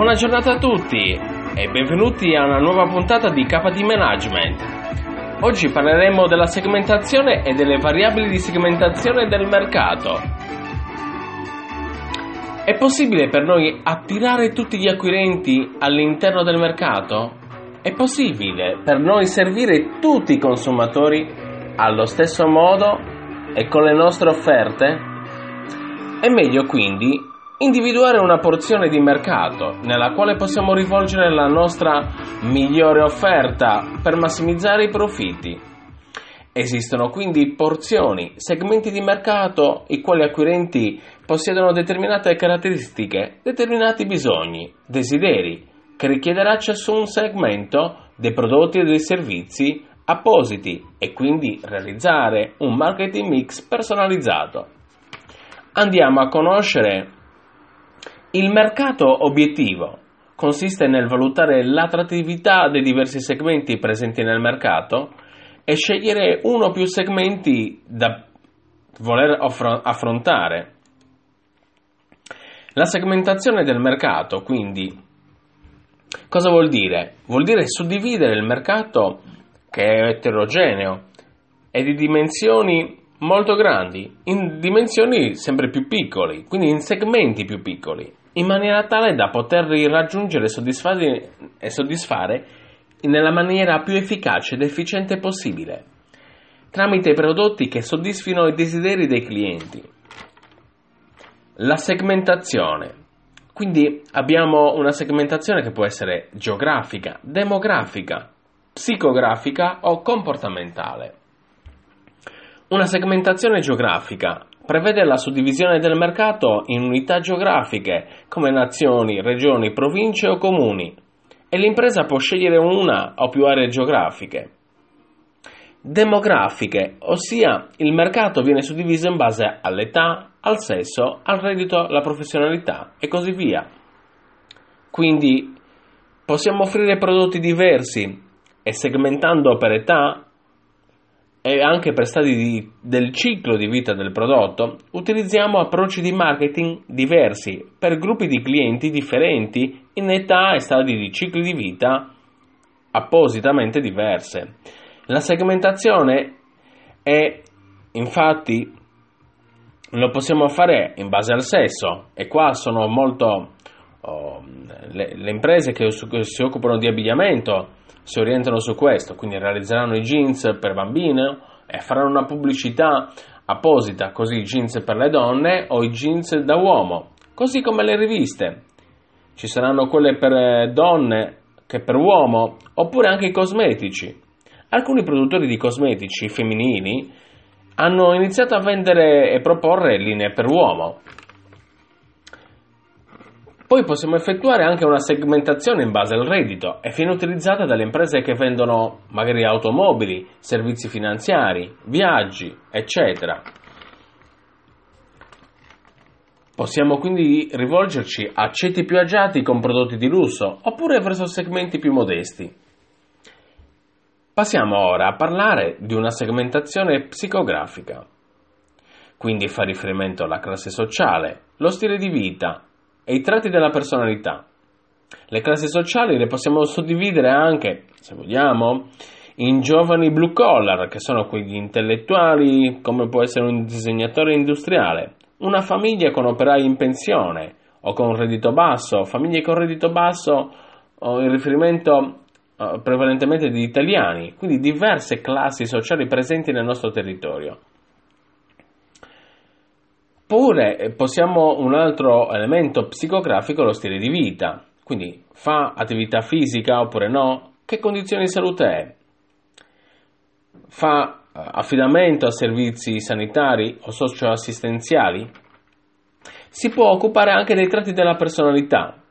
Buona giornata a tutti e benvenuti a una nuova puntata di KD Management. Oggi parleremo della segmentazione e delle variabili di segmentazione del mercato. È possibile per noi attirare tutti gli acquirenti all'interno del mercato? È possibile per noi servire tutti i consumatori allo stesso modo e con le nostre offerte? È meglio quindi individuare una porzione di mercato nella quale possiamo rivolgere la nostra migliore offerta per massimizzare i profitti. Esistono quindi porzioni, segmenti di mercato i quali acquirenti possiedono determinate caratteristiche, determinati bisogni, desideri, che richiederà ciascun segmento dei prodotti e dei servizi appositi e quindi realizzare un marketing mix personalizzato. Andiamo a conoscere il mercato obiettivo. Consiste nel valutare l'attrattività dei diversi segmenti presenti nel mercato e scegliere uno o più segmenti da voler affrontare. La segmentazione del mercato, quindi, cosa vuol dire? Vuol dire suddividere il mercato che è eterogeneo e di dimensioni molto grandi, in dimensioni sempre più piccole, quindi in segmenti più piccoli, in maniera tale da poterli raggiungere e soddisfare nella maniera più efficace ed efficiente possibile, tramite prodotti che soddisfino i desideri dei clienti. La segmentazione. Quindi abbiamo una segmentazione che può essere geografica, demografica, psicografica o comportamentale. Una segmentazione geografica prevede la suddivisione del mercato in unità geografiche come nazioni, regioni, province o comuni e l'impresa può scegliere una o più aree geografiche. Demografiche, ossia il mercato viene suddiviso in base all'età, al sesso, al reddito, alla professionalità e così via. Quindi possiamo offrire prodotti diversi e segmentando per età e anche per stadi di, del ciclo di vita del prodotto, utilizziamo approcci di marketing diversi per gruppi di clienti differenti in età e stadi di cicli di vita appositamente diverse. La segmentazione è infatti lo possiamo fare in base al sesso e qua sono molto oh, le, le, imprese che si occupano di abbigliamento si orientano su questo, quindi realizzeranno i jeans per bambine e faranno una pubblicità apposita, così i jeans per le donne o i jeans da uomo, così come le riviste. Ci saranno quelle per eh, donne che per uomo, oppure anche i cosmetici. Alcuni produttori di cosmetici femminili hanno iniziato a vendere e proporre linee per uomo, poi possiamo effettuare anche una segmentazione in base al reddito e viene utilizzata dalle imprese che vendono magari automobili, servizi finanziari, viaggi, eccetera. Possiamo quindi rivolgerci a ceti più agiati con prodotti di lusso oppure verso segmenti più modesti. Passiamo ora a parlare di una segmentazione psicografica. Quindi fa riferimento alla classe sociale, lo stile di vita, e i tratti della personalità. Le classi sociali le possiamo suddividere anche, se vogliamo, in giovani blue collar, che sono quegli intellettuali, come può essere un disegnatore industriale, una famiglia con operai in pensione o con reddito basso, famiglie con reddito basso o in riferimento uh, prevalentemente di italiani, quindi diverse classi sociali presenti nel nostro territorio. Oppure eh, possiamo un altro elemento psicografico, lo stile di vita. Quindi fa attività fisica oppure no? Che condizioni di salute è? Fa eh, affidamento a servizi sanitari o socioassistenziali? Si può occupare anche dei tratti della personalità.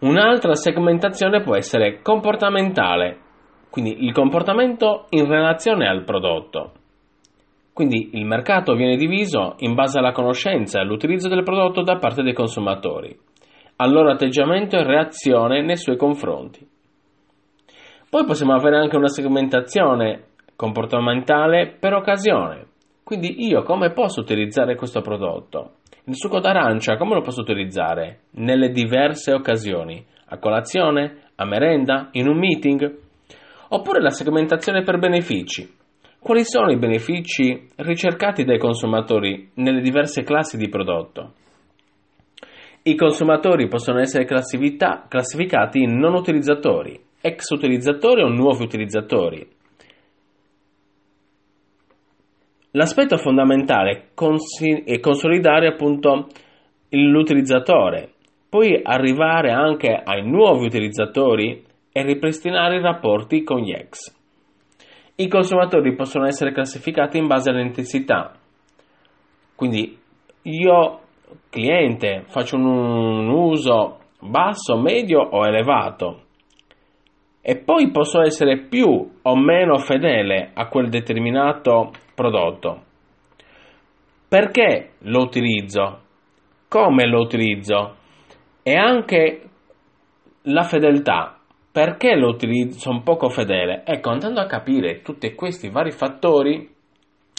Un'altra segmentazione può essere comportamentale, quindi il comportamento in relazione al prodotto. Quindi il mercato viene diviso in base alla conoscenza e all'utilizzo del prodotto da parte dei consumatori, al loro atteggiamento e reazione nei suoi confronti. Poi possiamo avere anche una segmentazione comportamentale per occasione. Quindi io come posso utilizzare questo prodotto? Il succo d'arancia come lo posso utilizzare? Nelle diverse occasioni. A colazione? A merenda? In un meeting? Oppure la segmentazione per benefici. Quali sono i benefici ricercati dai consumatori nelle diverse classi di prodotto? I consumatori possono essere classificati in non utilizzatori, ex utilizzatori o nuovi utilizzatori. L'aspetto fondamentale è consolidare appunto l'utilizzatore, poi arrivare anche ai nuovi utilizzatori e ripristinare i rapporti con gli ex. I consumatori possono essere classificati in base all'intensità. Quindi io, cliente, faccio un uso basso, medio o elevato e poi posso essere più o meno fedele a quel determinato prodotto. Perché lo utilizzo? Come lo utilizzo? E anche la fedeltà. Perché lo utilizzo? Sono poco fedele. Ecco, andando a capire tutti questi vari fattori,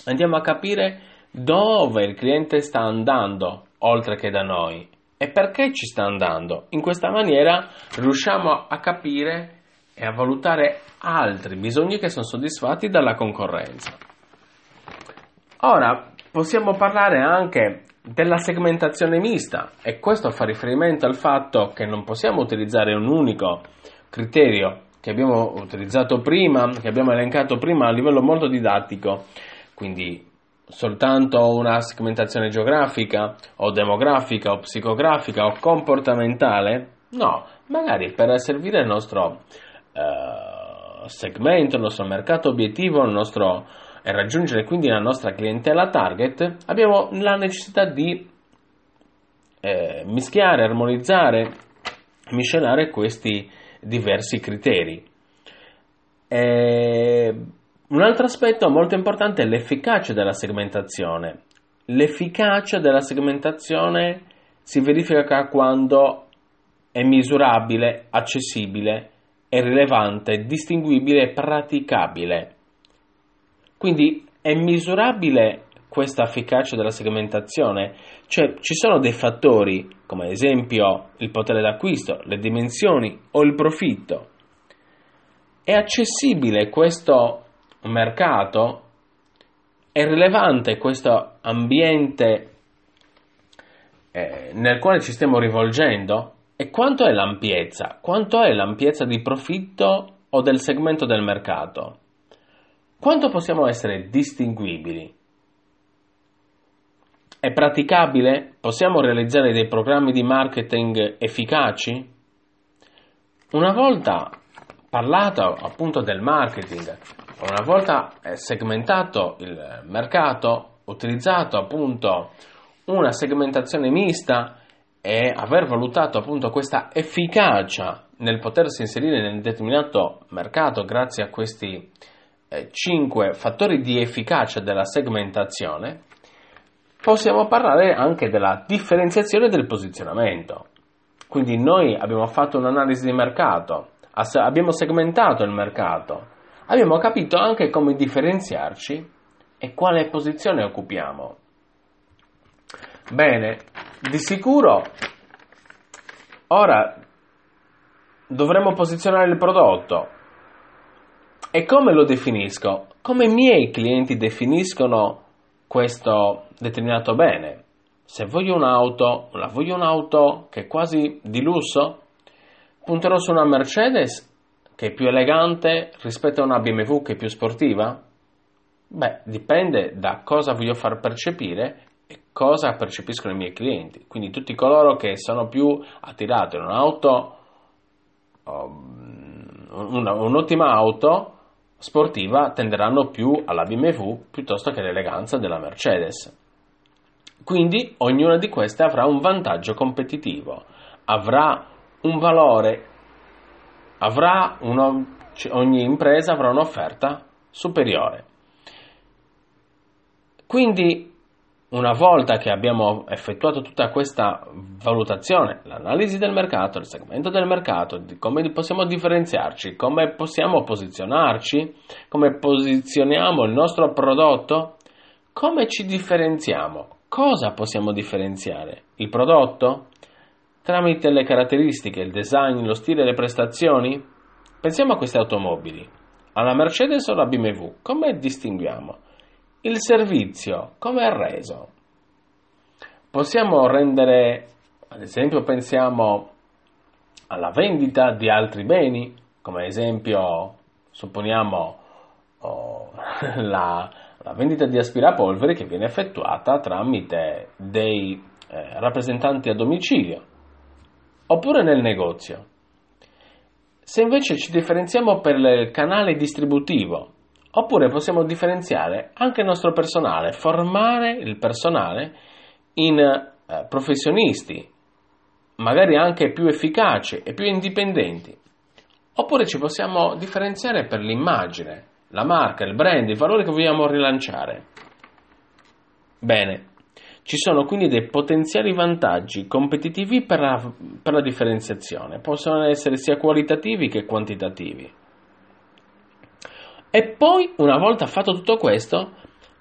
andiamo a capire dove il cliente sta andando oltre che da noi e perché ci sta andando. In questa maniera riusciamo a capire e a valutare altri bisogni che sono soddisfatti dalla concorrenza. Ora possiamo parlare anche della segmentazione mista e questo fa riferimento al fatto che non possiamo utilizzare un unico criterio che abbiamo utilizzato prima, che abbiamo elencato prima a livello molto didattico, quindi soltanto una segmentazione geografica o demografica o psicografica o comportamentale, no, magari per servire il nostro eh, segmento, il nostro mercato obiettivo, il nostro, e raggiungere quindi la nostra clientela target, abbiamo la necessità di eh, mischiare, armonizzare, miscelare questi diversi criteri. E un altro aspetto molto importante è l'efficacia della segmentazione. L'efficacia della segmentazione si verifica quando è misurabile, accessibile è rilevante, distinguibile e praticabile. Quindi è misurabile questa efficacia della segmentazione? Cioè ci sono dei fattori, come ad esempio il potere d'acquisto, le dimensioni o il profitto. È accessibile questo mercato? È rilevante questo ambiente eh, nel quale ci stiamo rivolgendo? E quanto è l'ampiezza? Quanto è l'ampiezza di profitto o del segmento del mercato? Quanto possiamo essere distinguibili? È praticabile? Possiamo realizzare dei programmi di marketing efficaci? Una volta parlato appunto del marketing, una volta segmentato il mercato, utilizzato appunto una segmentazione mista, e aver valutato appunto questa efficacia nel potersi inserire nel determinato mercato grazie a questi eh, 5 fattori di efficacia della segmentazione, possiamo parlare anche della differenziazione del posizionamento. Quindi noi abbiamo fatto un'analisi di mercato, abbiamo segmentato il mercato, abbiamo capito anche come differenziarci e quale posizione occupiamo. Bene, di sicuro ora dovremmo posizionare il prodotto. E come lo definisco? Come i miei clienti definiscono questo determinato bene? Se voglio un'auto, la voglio un'auto che è quasi di lusso, punterò su una Mercedes che è più elegante rispetto a una BMW che è più sportiva? Beh, dipende da cosa voglio far percepire cosa percepiscono i miei clienti. Quindi tutti coloro che sono più attirati in un'auto, um, un'ottima auto sportiva tenderanno più alla BMW piuttosto che all'eleganza della Mercedes. Quindi ognuna di queste avrà un vantaggio competitivo, avrà un valore, avrà uno, ogni impresa avrà un'offerta superiore. Quindi una volta che abbiamo effettuato tutta questa valutazione, l'analisi del mercato, il segmento del mercato, di come possiamo differenziarci, come possiamo posizionarci, come posizioniamo il nostro prodotto, come ci differenziamo, Cosa possiamo differenziare? Il prodotto? Tramite le caratteristiche, il design, lo stile e le prestazioni? Pensiamo a queste automobili. Alla Mercedes o alla BMW? Come distinguiamo? Il servizio, come è reso? Possiamo rendere, ad esempio, pensiamo alla vendita di altri beni, come ad esempio, supponiamo oh, la, la, vendita di aspirapolveri che viene effettuata tramite dei eh, rappresentanti a domicilio, oppure nel negozio. Se invece ci differenziamo per il canale distributivo, oppure possiamo differenziare anche il nostro personale, formare il personale in eh, professionisti, magari anche più efficaci e più indipendenti. Oppure ci possiamo differenziare per l'immagine, la marca, il brand, i valori che vogliamo rilanciare. Bene, ci sono quindi dei potenziali vantaggi competitivi per la, per la differenziazione, possono essere sia qualitativi che quantitativi. E poi, una volta fatto tutto questo,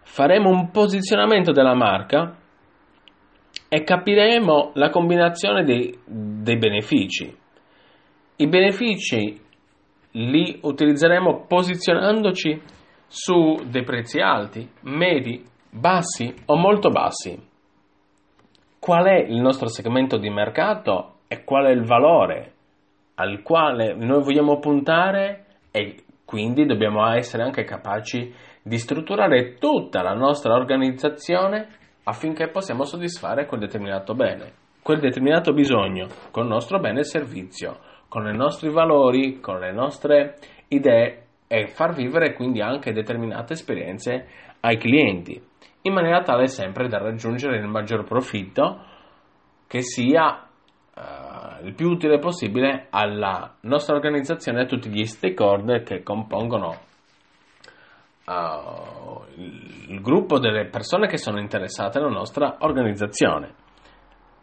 faremo un posizionamento della marca e capiremo la combinazione dei, dei benefici. I benefici li utilizzeremo posizionandoci su dei prezzi alti, medi, bassi o molto bassi. Qual è il nostro segmento di mercato e qual è il valore al quale noi vogliamo puntare e quindi dobbiamo essere anche capaci di strutturare tutta la nostra organizzazione affinché possiamo soddisfare quel determinato bene, quel determinato bisogno, con il nostro bene e servizio, con i nostri valori, con le nostre idee e far vivere quindi anche determinate esperienze ai clienti, in maniera tale sempre da raggiungere il maggior profitto che sia uh, il più utile possibile alla nostra organizzazione e a tutti gli stakeholder che compongono uh, il gruppo delle persone che sono interessate alla nostra organizzazione.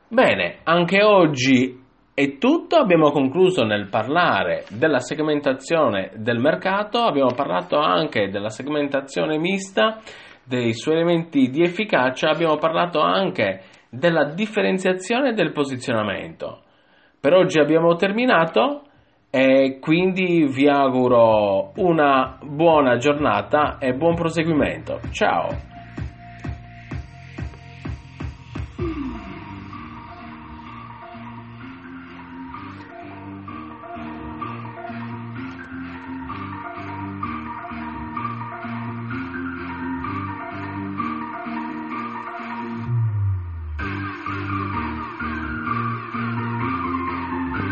Bene, anche oggi è tutto, abbiamo concluso nel parlare della segmentazione del mercato, abbiamo parlato anche della segmentazione mista, dei suoi elementi di efficacia, abbiamo parlato anche della differenziazione del posizionamento. Per oggi abbiamo terminato. E quindi vi auguro una buona giornata e buon proseguimento. Ciao!